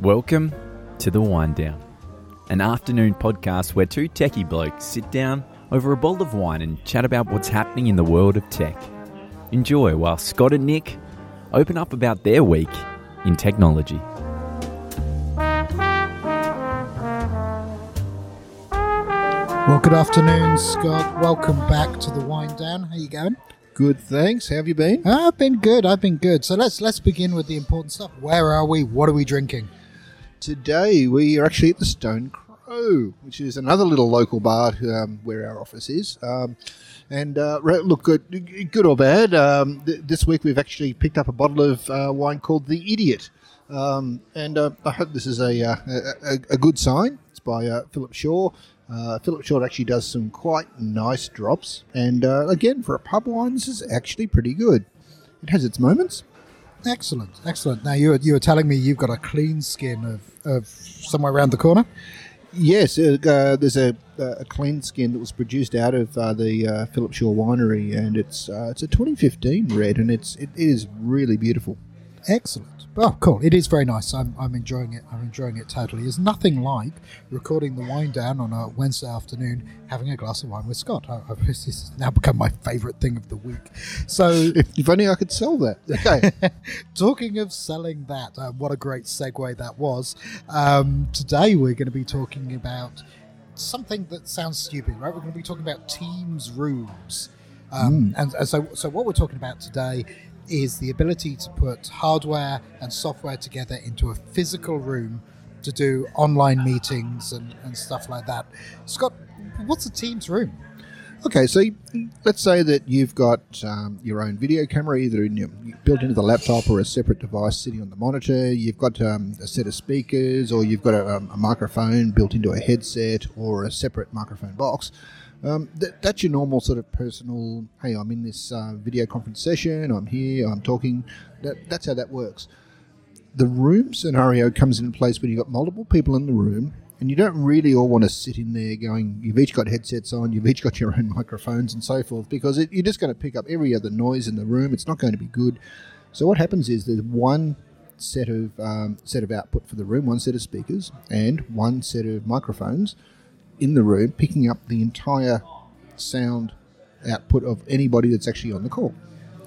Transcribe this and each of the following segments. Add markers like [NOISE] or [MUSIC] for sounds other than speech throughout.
Welcome to The Wind Down, an afternoon podcast where two techie blokes sit down over a bowl of wine and chat about what's happening in the world of tech. Enjoy while Scott and Nick open up about their week in technology. Well, good afternoon, Scott. Welcome back to the Wind Down. How you going? Good, thanks. How have you been? I've been good. I've been good. So let's let's begin with the important stuff. Where are we? What are we drinking? Today we are actually at the Stone Crow, which is another little local bar um, where our office is. Um, and uh, look, good, good or bad. Um, th- this week we've actually picked up a bottle of uh, wine called the Idiot, um, and uh, I hope this is a, uh, a, a, good sign. It's by uh, Philip Shaw. Uh, Philip Shaw actually does some quite nice drops, and again for a pub wine, this is actually pretty good. It has its moments. Excellent, excellent. Now you were, you were telling me you've got a clean skin of, of somewhere around the corner. Yes, uh, uh, there's a, a clean skin that was produced out of uh, the uh, Philip Shaw winery, and it's uh, it's a 2015 red, and it's it is really beautiful. Excellent. Oh, cool. It is very nice. I'm, I'm enjoying it. I'm enjoying it totally. There's nothing like recording the wind down on a Wednesday afternoon, having a glass of wine with Scott. I, I, [LAUGHS] this has now become my favourite thing of the week. So, [LAUGHS] If, if only I could sell that. Okay. [LAUGHS] talking of selling that, uh, what a great segue that was. Um, today we're going to be talking about something that sounds stupid, right? We're going to be talking about Teams rooms. Um, and, and so, so what we're talking about today is the ability to put hardware and software together into a physical room to do online meetings and, and stuff like that. Scott, what's a Teams room? Okay, so let's say that you've got um, your own video camera either in your, built into the laptop or a separate device sitting on the monitor. You've got um, a set of speakers, or you've got a, um, a microphone built into a headset or a separate microphone box. Um, th- that's your normal sort of personal. Hey, I'm in this uh, video conference session. I'm here. I'm talking. That, that's how that works. the room scenario comes into place when you've got multiple people in the room and you don't really all want to sit in there going, you've each got headsets on, you've each got your own [LAUGHS] microphones and so forth, because it, you're just going to pick up every other noise in the room. It's not going to be good. So what happens is there's one set of um, set of output for the room, one set of speakers, and one set of microphones in the room, picking up the entire sound output of anybody that's actually on the call.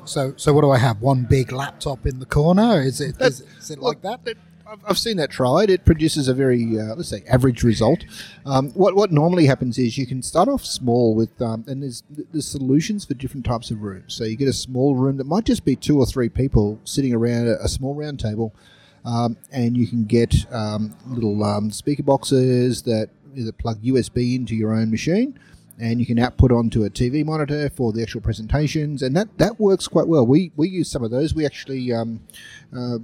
So, so what do I have? One big laptop in the corner? Is it is, is it like Look, that? I've, I've seen that tried. It produces a very, uh, let's say, average result. Um, what what normally happens is you can start off small with, um, and there's there's solutions for different types of rooms. So you get a small room that might just be two or three people sitting around a, a small round table, um, and you can get um, little um, speaker boxes that either plug USB into your own machine and you can output onto a TV monitor for the actual presentations, and that, that works quite well. We we use some of those. We actually um, uh,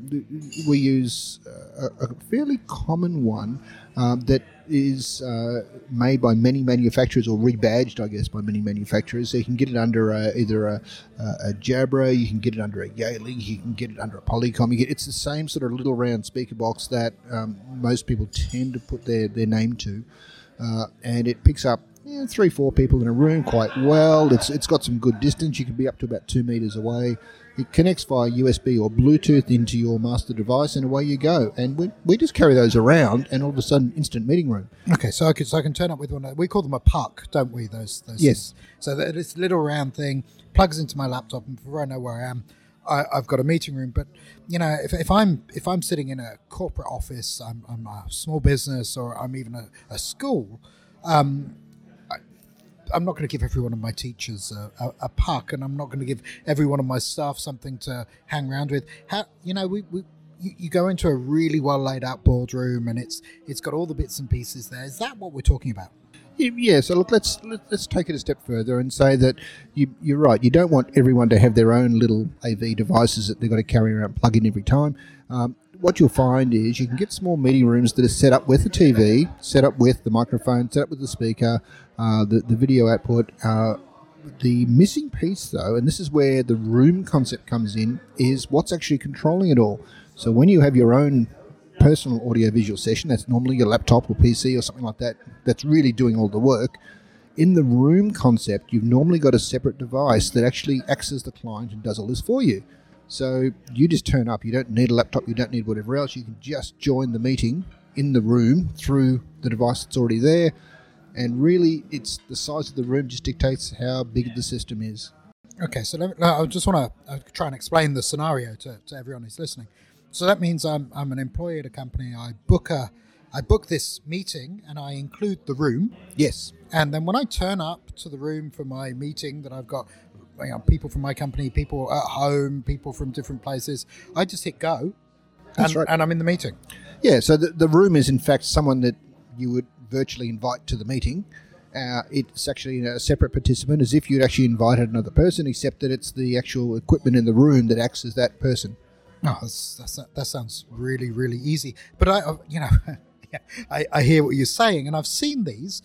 we use a, a fairly common one um, that is uh, made by many manufacturers or rebadged, I guess, by many manufacturers. So you can get it under a, either a, a Jabra, you can get it under a Yale, you can get it under a Polycom. Get, it's the same sort of little round speaker box that um, most people tend to put their, their name to, uh, and it picks up yeah, three, four people in a room quite well. It's it's got some good distance. You can be up to about two meters away. It connects via USB or Bluetooth into your master device, and away you go. And we, we just carry those around, and all of a sudden, instant meeting room. Okay, so I can so I can turn up with one. We call them a puck, don't we? Those those. Yes. things? So that this little round thing plugs into my laptop, and before I know where I am, I, I've got a meeting room. But you know, if, if I'm if I'm sitting in a corporate office, I'm, I'm a small business, or I'm even a, a school. Um, I'm not going to give every one of my teachers a, a, a puck, and I'm not going to give every one of my staff something to hang around with. How you know we. we you, you go into a really well laid out boardroom and it's it's got all the bits and pieces there. Is that what we're talking about? Yeah, so look, let's let- let's take it a step further and say that you, you're right. You don't want everyone to have their own little AV devices that they've got to carry around, plug in every time. Um, what you'll find is you can get small meeting rooms that are set up with a TV, set up with the microphone, set up with the speaker, uh, the the video output. Uh, the missing piece, though, and this is where the room concept comes in, is what's actually controlling it all. So when you have your own personal audiovisual session, that's normally your laptop or PC or something like that, that's really doing all the work. In the room concept, you've normally got a separate device that actually acts as the client and does all this for you. So you just turn up. You don't need a laptop. You don't need whatever else. You can just join the meeting in the room through the device that's already there. And really, it's the size of the room just dictates how big the system is. Okay, so me, I just want to uh, try and explain the scenario to, to everyone who's listening. So that means I'm, I'm an employee at a company. I book a I book this meeting and I include the room. Yes. And then when I turn up to the room for my meeting, that I've got you know, people from my company, people at home, people from different places, I just hit go. And, right. and I'm in the meeting. Yeah, so the, the room is in fact someone that you would virtually invite to the meeting. Uh, it's actually a separate participant, as if you'd actually invited another person, except that it's the actual equipment in the room that acts as that person. Oh, that's, that's, that sounds really, really easy. But I, you know, [LAUGHS] I, I hear what you're saying, and I've seen these,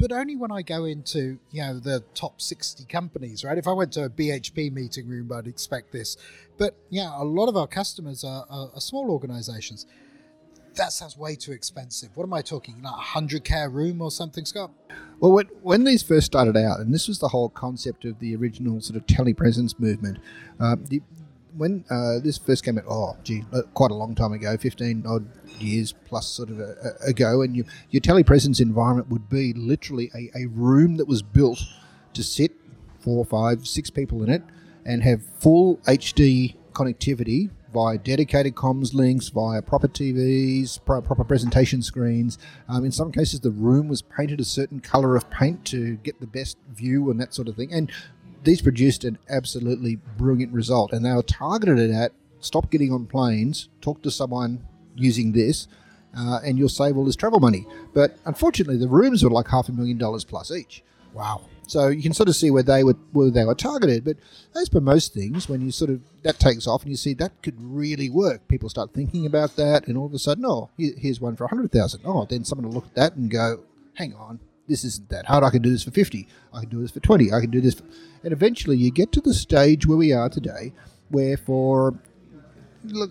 but only when I go into, you know, the top 60 companies, right? If I went to a BHP meeting room, I'd expect this. But yeah, a lot of our customers are, are, are small organizations. That sounds way too expensive. What am I talking? Like a hundred k room or something, Scott? Well, when, when these first started out, and this was the whole concept of the original sort of telepresence movement, uh, the, when uh, this first came out, oh, gee, uh, quite a long time ago, 15 odd years plus sort of a, a, ago, and you, your telepresence environment would be literally a, a room that was built to sit four, five, six people in it and have full HD connectivity via dedicated comms links, via proper TVs, pro- proper presentation screens. Um, in some cases, the room was painted a certain color of paint to get the best view and that sort of thing. And these produced an absolutely brilliant result, and they were targeted at stop getting on planes, talk to someone using this, uh, and you'll save all this travel money. But unfortunately, the rooms were like half a million dollars plus each. Wow. So you can sort of see where they were where they were targeted. But as per most things, when you sort of that takes off and you see that could really work, people start thinking about that, and all of a sudden, oh, here's one for a hundred thousand. Oh, then someone will look at that and go, hang on, this isn't that hard. I can do this for 50. I can do this for 20. I can do this. For... And eventually you get to the stage where we are today, where for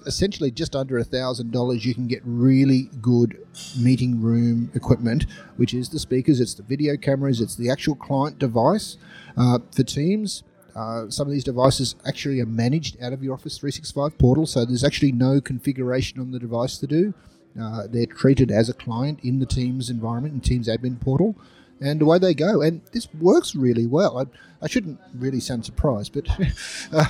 essentially just under a thousand dollars you can get really good meeting room equipment which is the speakers it's the video cameras it's the actual client device uh, for teams uh, some of these devices actually are managed out of your office 365 portal so there's actually no configuration on the device to do uh, they're treated as a client in the Teams environment, and Teams admin portal, and away they go. And this works really well. I, I shouldn't really sound surprised, but [LAUGHS] uh,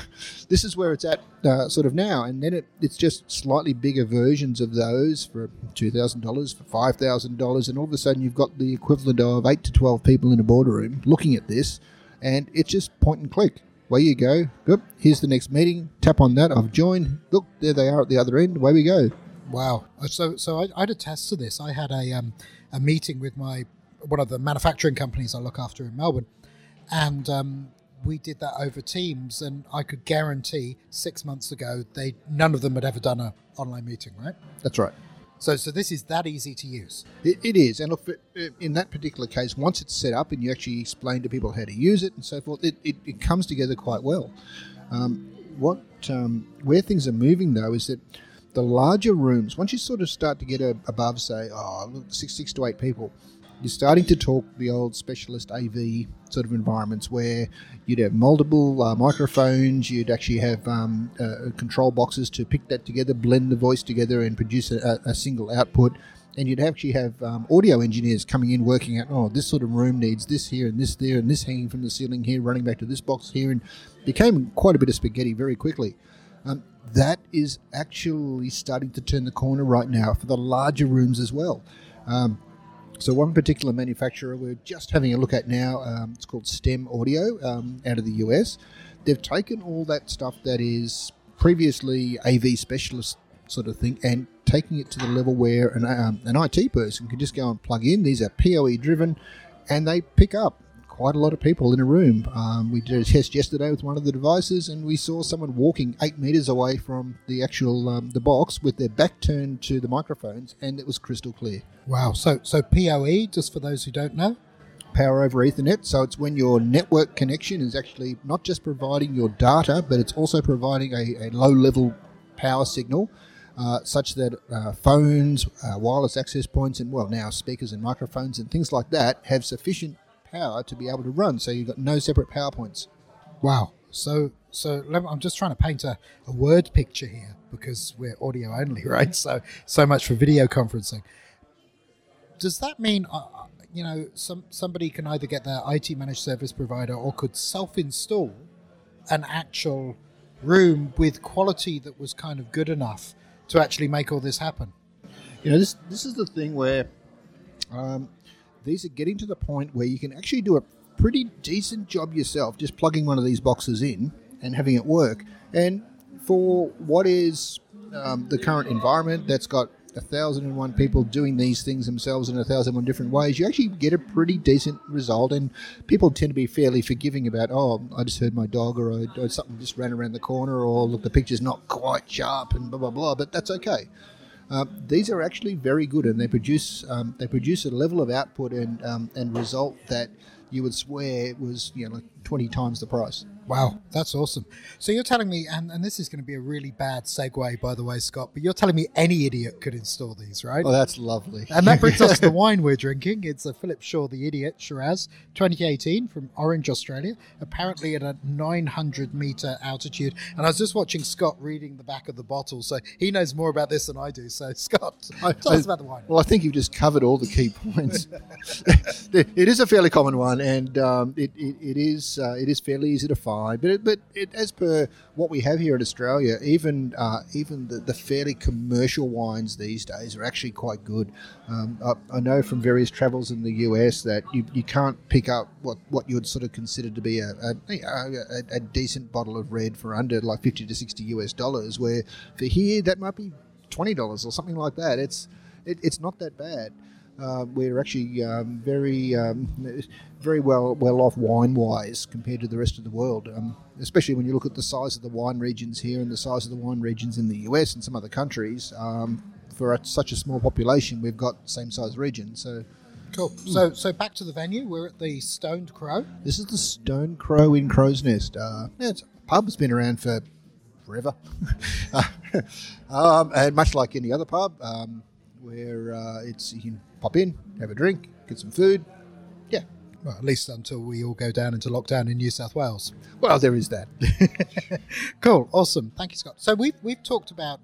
this is where it's at uh, sort of now. And then it, it's just slightly bigger versions of those for $2,000, for $5,000, and all of a sudden you've got the equivalent of 8 to 12 people in a boardroom looking at this, and it's just point and click. Away you go. Good. Here's the next meeting. Tap on that. I've joined. Look, there they are at the other end. Away we go. Wow. So so I, I'd attest to this. I had a um, a meeting with my one of the manufacturing companies I look after in Melbourne, and um, we did that over Teams, and I could guarantee six months ago they none of them had ever done a online meeting, right? That's right. So, so this is that easy to use. it, it is, and look, in that particular case, once it's set up and you actually explain to people how to use it and so forth, it, it, it comes together quite well. Um, what um, where things are moving though is that the larger rooms, once you sort of start to get above, say, oh, look, six, six to eight people, you're starting to talk the old specialist AV sort of environments where you'd have multiple uh, microphones, you'd actually have um, uh, control boxes to pick that together, blend the voice together, and produce a, a single output. And you'd actually have um, audio engineers coming in working out, oh, this sort of room needs this here and this there and this hanging from the ceiling here, running back to this box here, and became quite a bit of spaghetti very quickly. Um, that is actually starting to turn the corner right now for the larger rooms as well. Um, so one particular manufacturer we're just having a look at now, um, it's called STEM Audio um, out of the US. They've taken all that stuff that is previously AV specialist sort of thing and taking it to the level where an, um, an IT person can just go and plug in. These are PoE driven and they pick up quite a lot of people in a room. Um, we did a test yesterday with one of the devices, and we saw someone walking eight meters away from the actual um, the box with their back turned to the microphones, and it was crystal clear. Wow! So so PoE, just for those who don't know, power over Ethernet. So it's when your network connection is actually not just providing your data, but it's also providing a, a low level power signal. Uh, such that uh, phones, uh, wireless access points, and well, now speakers and microphones and things like that have sufficient power to be able to run. So you've got no separate power points. Wow. So so I'm just trying to paint a, a word picture here because we're audio only, [LAUGHS] right? So so much for video conferencing. Does that mean, uh, uh, you know, some somebody can either get their IT managed service provider or could self-install an actual room with quality that was kind of good enough to actually make all this happen? You know, this this is the thing where um, these are getting to the point where you can actually do a pretty decent job yourself, just plugging one of these boxes in and having it work. And for what is um, the current environment that's got a thousand and one people doing these things themselves in a thousand and one different ways, you actually get a pretty decent result. And people tend to be fairly forgiving about, oh, I just heard my dog or, or something just ran around the corner or look, the picture's not quite sharp and blah, blah, blah. But that's okay. Uh, these are actually very good, and they produce um, they produce a level of output and um, and result that you would swear it was you know like twenty times the price. Wow, that's awesome. So you're telling me, and, and this is going to be a really bad segue, by the way, Scott, but you're telling me any idiot could install these, right? Oh, that's lovely. And that brings us to the [LAUGHS] wine we're drinking. It's a Philip Shaw the Idiot Shiraz 2018 from Orange, Australia, apparently at a 900 meter altitude. And I was just watching Scott reading the back of the bottle, so he knows more about this than I do. So, Scott, I- tell I- us about the wine. Well, I think you've just covered all the key points. [LAUGHS] it is a fairly common and um, it, it, it is uh, it is fairly easy to find. But it, but it, as per what we have here in Australia, even uh, even the, the fairly commercial wines these days are actually quite good. Um, I, I know from various travels in the US that you, you can't pick up what, what you would sort of consider to be a, a, a, a decent bottle of red for under like fifty to sixty US dollars. Where for here that might be twenty dollars or something like that. It's it, it's not that bad. Uh, we're actually um, very um, very well well off wine wise compared to the rest of the world. Um, especially when you look at the size of the wine regions here and the size of the wine regions in the US and some other countries. Um, for a, such a small population, we've got same size regions. So Cool. So, so back to the venue. We're at the Stoned Crow. this is the Stone Crow in Crow's Nest. Uh, yeah, it's a pub. It's been around for forever, [LAUGHS] [LAUGHS] um, and much like any other pub, um, where uh, it's you can pop in, have a drink, get some food. Yeah, Well, at least until we all go down into lockdown in New South Wales. well, there is that. [LAUGHS] Cool. Awesome. Thank you, Scott. So we've we've talked about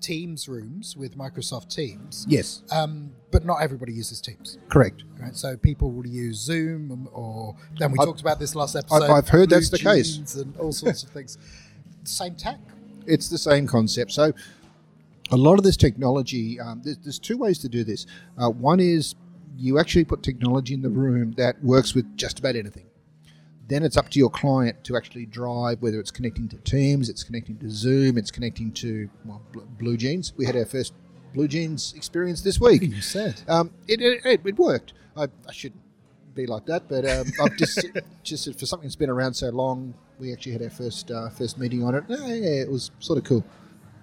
Teams rooms with Microsoft Teams, yes, um, but not everybody uses Teams. correct. Right, so people will use Zoom, or then we I've- talked about this last episode. I've heard that's the case. And all sorts of things. Same tech. It's the same concept. So, a lot of this technology, um, there's, there's two ways to do this. Uh, one is you actually put technology in the room that works with just about anything. Then it's up to your client to actually drive whether it's connecting to Teams, it's connecting to Zoom, it's connecting to well, Bl- Blue Jeans. We had our first Blue Jeans experience this week. You said. Um, it, it, it, it worked. I, I shouldn't be like that, but um, I've just [LAUGHS] just for something that's been around so long, we actually had our first uh, first meeting on it. Yeah, yeah, it was sort of cool.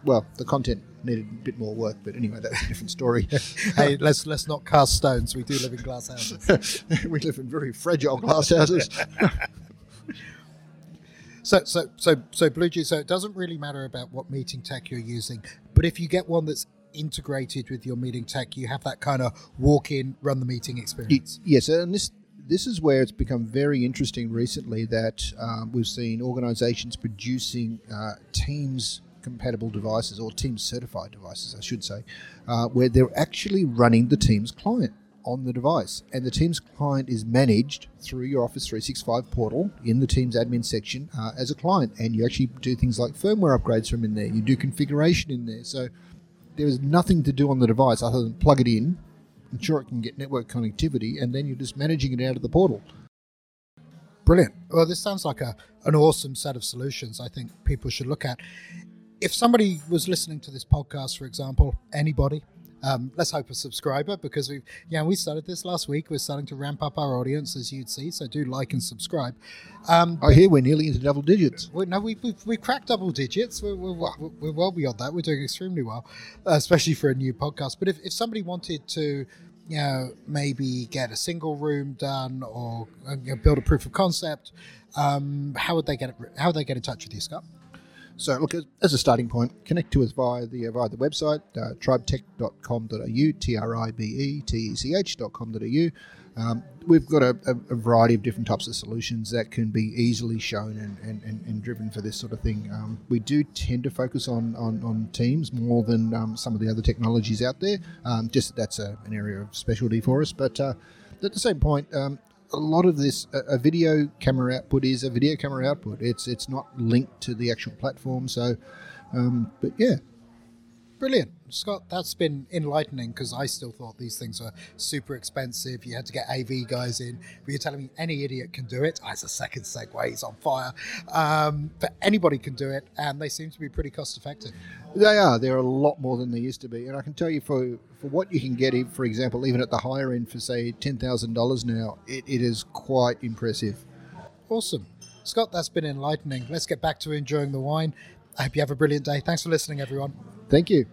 Well, the content needed a bit more work, but anyway, that's a different story. [LAUGHS] hey, let's let's not cast stones. We do live in glass houses. [LAUGHS] we live in very fragile glass houses. [LAUGHS] So so so so Blue Jeans. So it doesn't really matter about what meeting tech you're using, but if you get one that's integrated with your meeting tech, you have that kind of walk in, run the meeting experience. yes, and this this is where it's become very interesting recently that um, we've seen organisations producing uh, Teams compatible devices or Teams certified devices, I should say, uh, where they're actually running the Teams client on the device, and the Teams client is managed through your Office 365 portal in the Teams admin section uh, as a client, and you actually do things like firmware upgrades from in there. You do configuration in there, so there is nothing to do on the device other than plug it in, ensure it can get network connectivity, and then you're just managing it out of the portal. Brilliant. Well, this sounds like a an awesome set of solutions. I think people should look at. If somebody was listening to this podcast, for example, anybody, um, let's hope a subscriber because we, yeah, we started this last week. We're starting to ramp up our audience, as you'd see. So do like and subscribe. Um, I hear we're nearly into double digits. we, no, we, we've, we've cracked double digits. We're, we're, we're, we're well beyond that. We're doing extremely well, uh, especially for a new podcast. But if, if somebody wanted to, you know, maybe get a single room done or uh, you know, build a proof of concept, um, how would they get it, how would they get in touch with you, Scott? So, look, as- a starting point, connect to us via the via the website, uh, tribetech.com.au, T R I B E T E C H.com.au. Um, we've got a, a, a variety of different types of solutions that can be easily shown and, and, and, and driven for this sort of thing. Um, we do tend to focus on, on, on Teams more than um, some of the other technologies out there, um, just that's a, an area of specialty for us. But uh, at the same point, um, a lot of this a, video camera output is a video camera output. It's it's not linked to the actual platform. So, um, but yeah, Brilliant. Scott, that's been enlightening because I still thought these things were super expensive. You had to get AV guys in, but you're telling me any idiot can do it. Oh, it's a second segue, he's on fire. Um, but anybody can do it, and they seem to be pretty cost effective. They are. They're a lot more than they used to be, and I can tell you for for what you can get, for example, even at the higher end for say ten thousand dollars now, it, it is quite impressive. Awesome. Scott, that's been enlightening. Let's get back to enjoying the wine. I hope you have a brilliant day. Thanks for listening, everyone. Thank you.